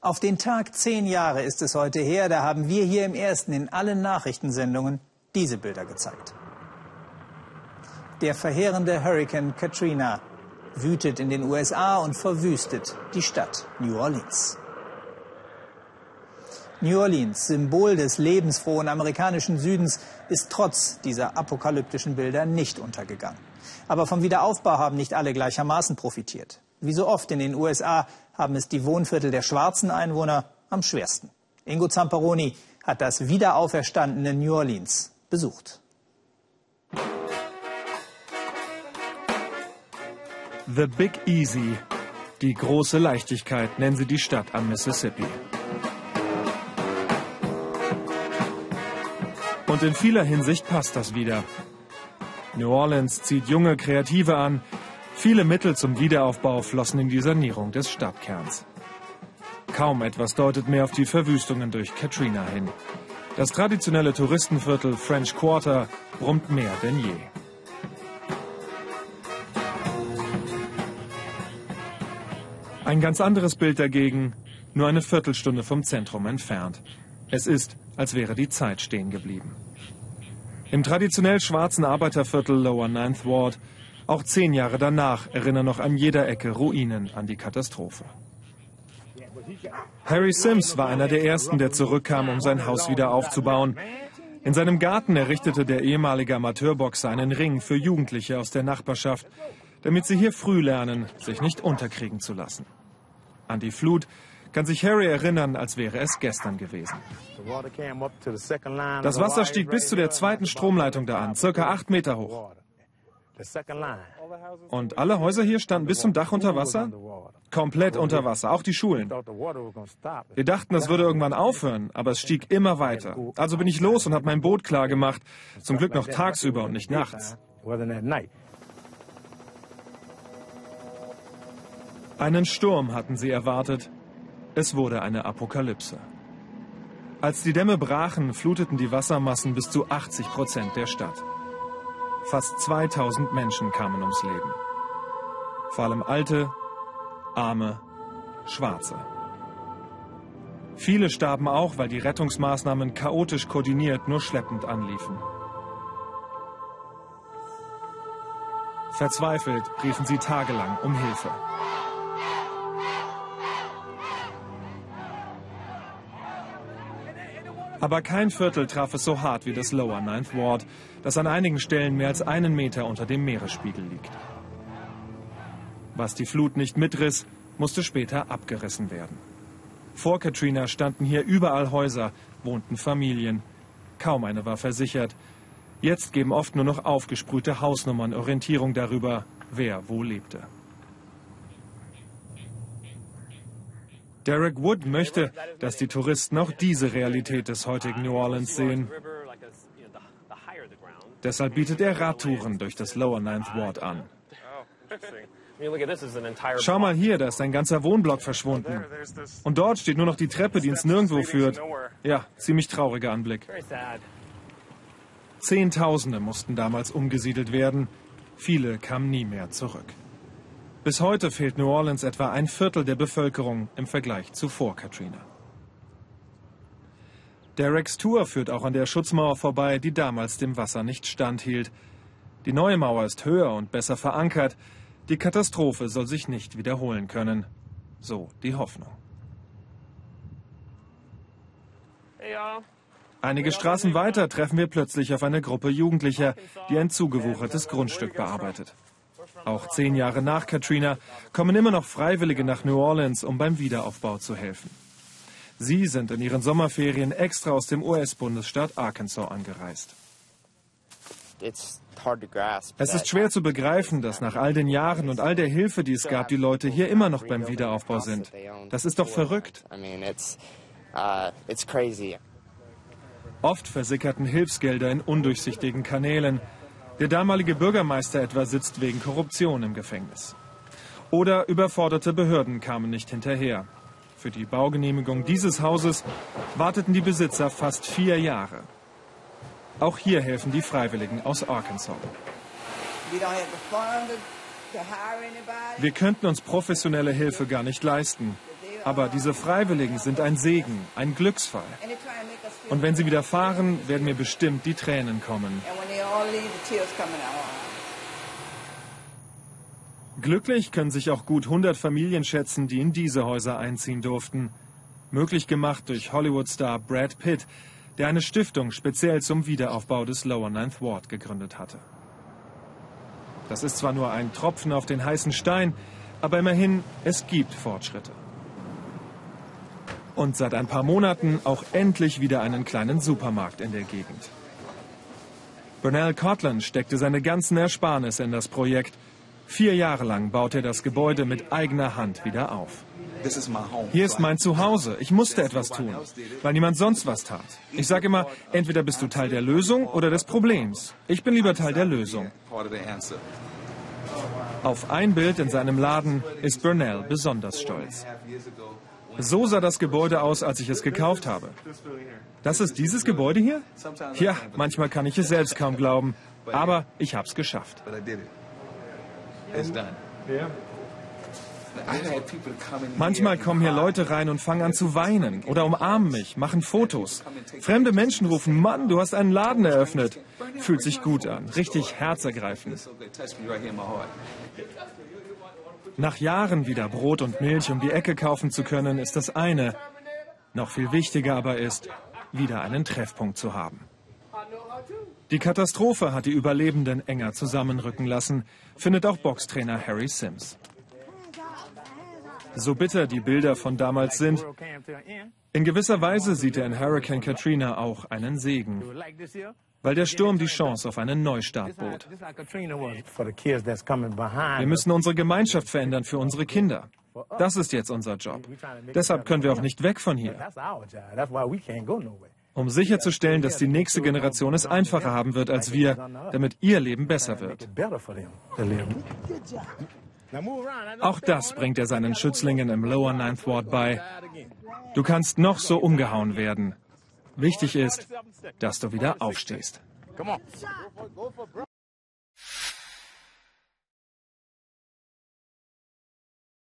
Auf den Tag zehn Jahre ist es heute her, da haben wir hier im Ersten in allen Nachrichtensendungen diese Bilder gezeigt. Der verheerende Hurrikan Katrina wütet in den USA und verwüstet die Stadt New Orleans. New Orleans, Symbol des lebensfrohen amerikanischen Südens, ist trotz dieser apokalyptischen Bilder nicht untergegangen. Aber vom Wiederaufbau haben nicht alle gleichermaßen profitiert. Wie so oft in den USA haben es die Wohnviertel der schwarzen Einwohner am schwersten. Ingo Zamperoni hat das wiederauferstandene New Orleans besucht. The Big Easy, die große Leichtigkeit, nennen sie die Stadt am Mississippi. Und in vieler Hinsicht passt das wieder. New Orleans zieht junge Kreative an. Viele Mittel zum Wiederaufbau flossen in die Sanierung des Stadtkerns. Kaum etwas deutet mehr auf die Verwüstungen durch Katrina hin. Das traditionelle Touristenviertel French Quarter brummt mehr denn je. Ein ganz anderes Bild dagegen, nur eine Viertelstunde vom Zentrum entfernt. Es ist, als wäre die Zeit stehen geblieben. Im traditionell schwarzen Arbeiterviertel Lower Ninth Ward, auch zehn Jahre danach, erinnern noch an jeder Ecke Ruinen an die Katastrophe. Harry Sims war einer der ersten, der zurückkam, um sein Haus wieder aufzubauen. In seinem Garten errichtete der ehemalige Amateurboxer einen Ring für Jugendliche aus der Nachbarschaft, damit sie hier früh lernen, sich nicht unterkriegen zu lassen. An die Flut kann sich Harry erinnern, als wäre es gestern gewesen. Das Wasser stieg bis zu der zweiten Stromleitung da an, circa acht Meter hoch. Und alle Häuser hier standen bis zum Dach unter Wasser? Komplett unter Wasser, auch die Schulen. Wir dachten, das würde irgendwann aufhören, aber es stieg immer weiter. Also bin ich los und habe mein Boot klar gemacht. Zum Glück noch tagsüber und nicht nachts. Einen Sturm hatten sie erwartet, es wurde eine Apokalypse. Als die Dämme brachen, fluteten die Wassermassen bis zu 80 Prozent der Stadt. Fast 2000 Menschen kamen ums Leben. Vor allem Alte, Arme, Schwarze. Viele starben auch, weil die Rettungsmaßnahmen chaotisch koordiniert nur schleppend anliefen. Verzweifelt riefen sie tagelang um Hilfe. Aber kein Viertel traf es so hart wie das Lower Ninth Ward, das an einigen Stellen mehr als einen Meter unter dem Meeresspiegel liegt. Was die Flut nicht mitriss, musste später abgerissen werden. Vor Katrina standen hier überall Häuser, wohnten Familien. Kaum eine war versichert. Jetzt geben oft nur noch aufgesprühte Hausnummern Orientierung darüber, wer wo lebte. Derek Wood möchte, dass die Touristen auch diese Realität des heutigen New Orleans sehen. Deshalb bietet er Radtouren durch das Lower Ninth Ward an. Schau mal hier, da ist ein ganzer Wohnblock verschwunden. Und dort steht nur noch die Treppe, die ins Nirgendwo führt. Ja, ziemlich trauriger Anblick. Zehntausende mussten damals umgesiedelt werden. Viele kamen nie mehr zurück. Bis heute fehlt New Orleans etwa ein Viertel der Bevölkerung im Vergleich zu vor Katrina. Dereks Tour führt auch an der Schutzmauer vorbei, die damals dem Wasser nicht standhielt. Die neue Mauer ist höher und besser verankert. Die Katastrophe soll sich nicht wiederholen können. So die Hoffnung. Einige Straßen weiter treffen wir plötzlich auf eine Gruppe Jugendlicher, die ein zugewuchertes Grundstück bearbeitet. Auch zehn Jahre nach Katrina kommen immer noch Freiwillige nach New Orleans, um beim Wiederaufbau zu helfen. Sie sind in ihren Sommerferien extra aus dem US-Bundesstaat Arkansas angereist. Es ist schwer zu begreifen, dass nach all den Jahren und all der Hilfe, die es gab, die Leute hier immer noch beim Wiederaufbau sind. Das ist doch verrückt. Uh, Oft versickerten Hilfsgelder in undurchsichtigen Kanälen. Der damalige Bürgermeister etwa sitzt wegen Korruption im Gefängnis. Oder überforderte Behörden kamen nicht hinterher. Für die Baugenehmigung dieses Hauses warteten die Besitzer fast vier Jahre. Auch hier helfen die Freiwilligen aus Arkansas. Wir könnten uns professionelle Hilfe gar nicht leisten. Aber diese Freiwilligen sind ein Segen, ein Glücksfall. Und wenn sie wieder fahren, werden mir bestimmt die Tränen kommen. Glücklich können sich auch gut 100 Familien schätzen, die in diese Häuser einziehen durften. Möglich gemacht durch Hollywood-Star Brad Pitt, der eine Stiftung speziell zum Wiederaufbau des Lower Ninth Ward gegründet hatte. Das ist zwar nur ein Tropfen auf den heißen Stein, aber immerhin, es gibt Fortschritte. Und seit ein paar Monaten auch endlich wieder einen kleinen Supermarkt in der Gegend. Bernal Cortland steckte seine ganzen Ersparnisse in das Projekt. Vier Jahre lang baut er das Gebäude mit eigener Hand wieder auf. Hier ist mein Zuhause. Ich musste etwas tun, weil niemand sonst was tat. Ich sage immer, entweder bist du Teil der Lösung oder des Problems. Ich bin lieber Teil der Lösung. Auf ein Bild in seinem Laden ist Burnell besonders stolz. So sah das Gebäude aus, als ich es gekauft habe. Das ist dieses Gebäude hier? Ja, manchmal kann ich es selbst kaum glauben. Aber ich habe es geschafft. Manchmal kommen hier Leute rein und fangen an zu weinen oder umarmen mich, machen Fotos. Fremde Menschen rufen, Mann, du hast einen Laden eröffnet. Fühlt sich gut an, richtig herzergreifend. Nach Jahren wieder Brot und Milch um die Ecke kaufen zu können, ist das eine. Noch viel wichtiger aber ist, wieder einen Treffpunkt zu haben. Die Katastrophe hat die Überlebenden enger zusammenrücken lassen, findet auch Boxtrainer Harry Sims. So bitter die Bilder von damals sind, in gewisser Weise sieht er in Hurricane Katrina auch einen Segen, weil der Sturm die Chance auf einen Neustart bot. Wir müssen unsere Gemeinschaft verändern für unsere Kinder. Das ist jetzt unser Job. Deshalb können wir auch nicht weg von hier. Um sicherzustellen, dass die nächste Generation es einfacher haben wird als wir, damit ihr Leben besser wird. Auch das bringt er seinen Schützlingen im Lower Ninth Ward bei. Du kannst noch so umgehauen werden. Wichtig ist, dass du wieder aufstehst.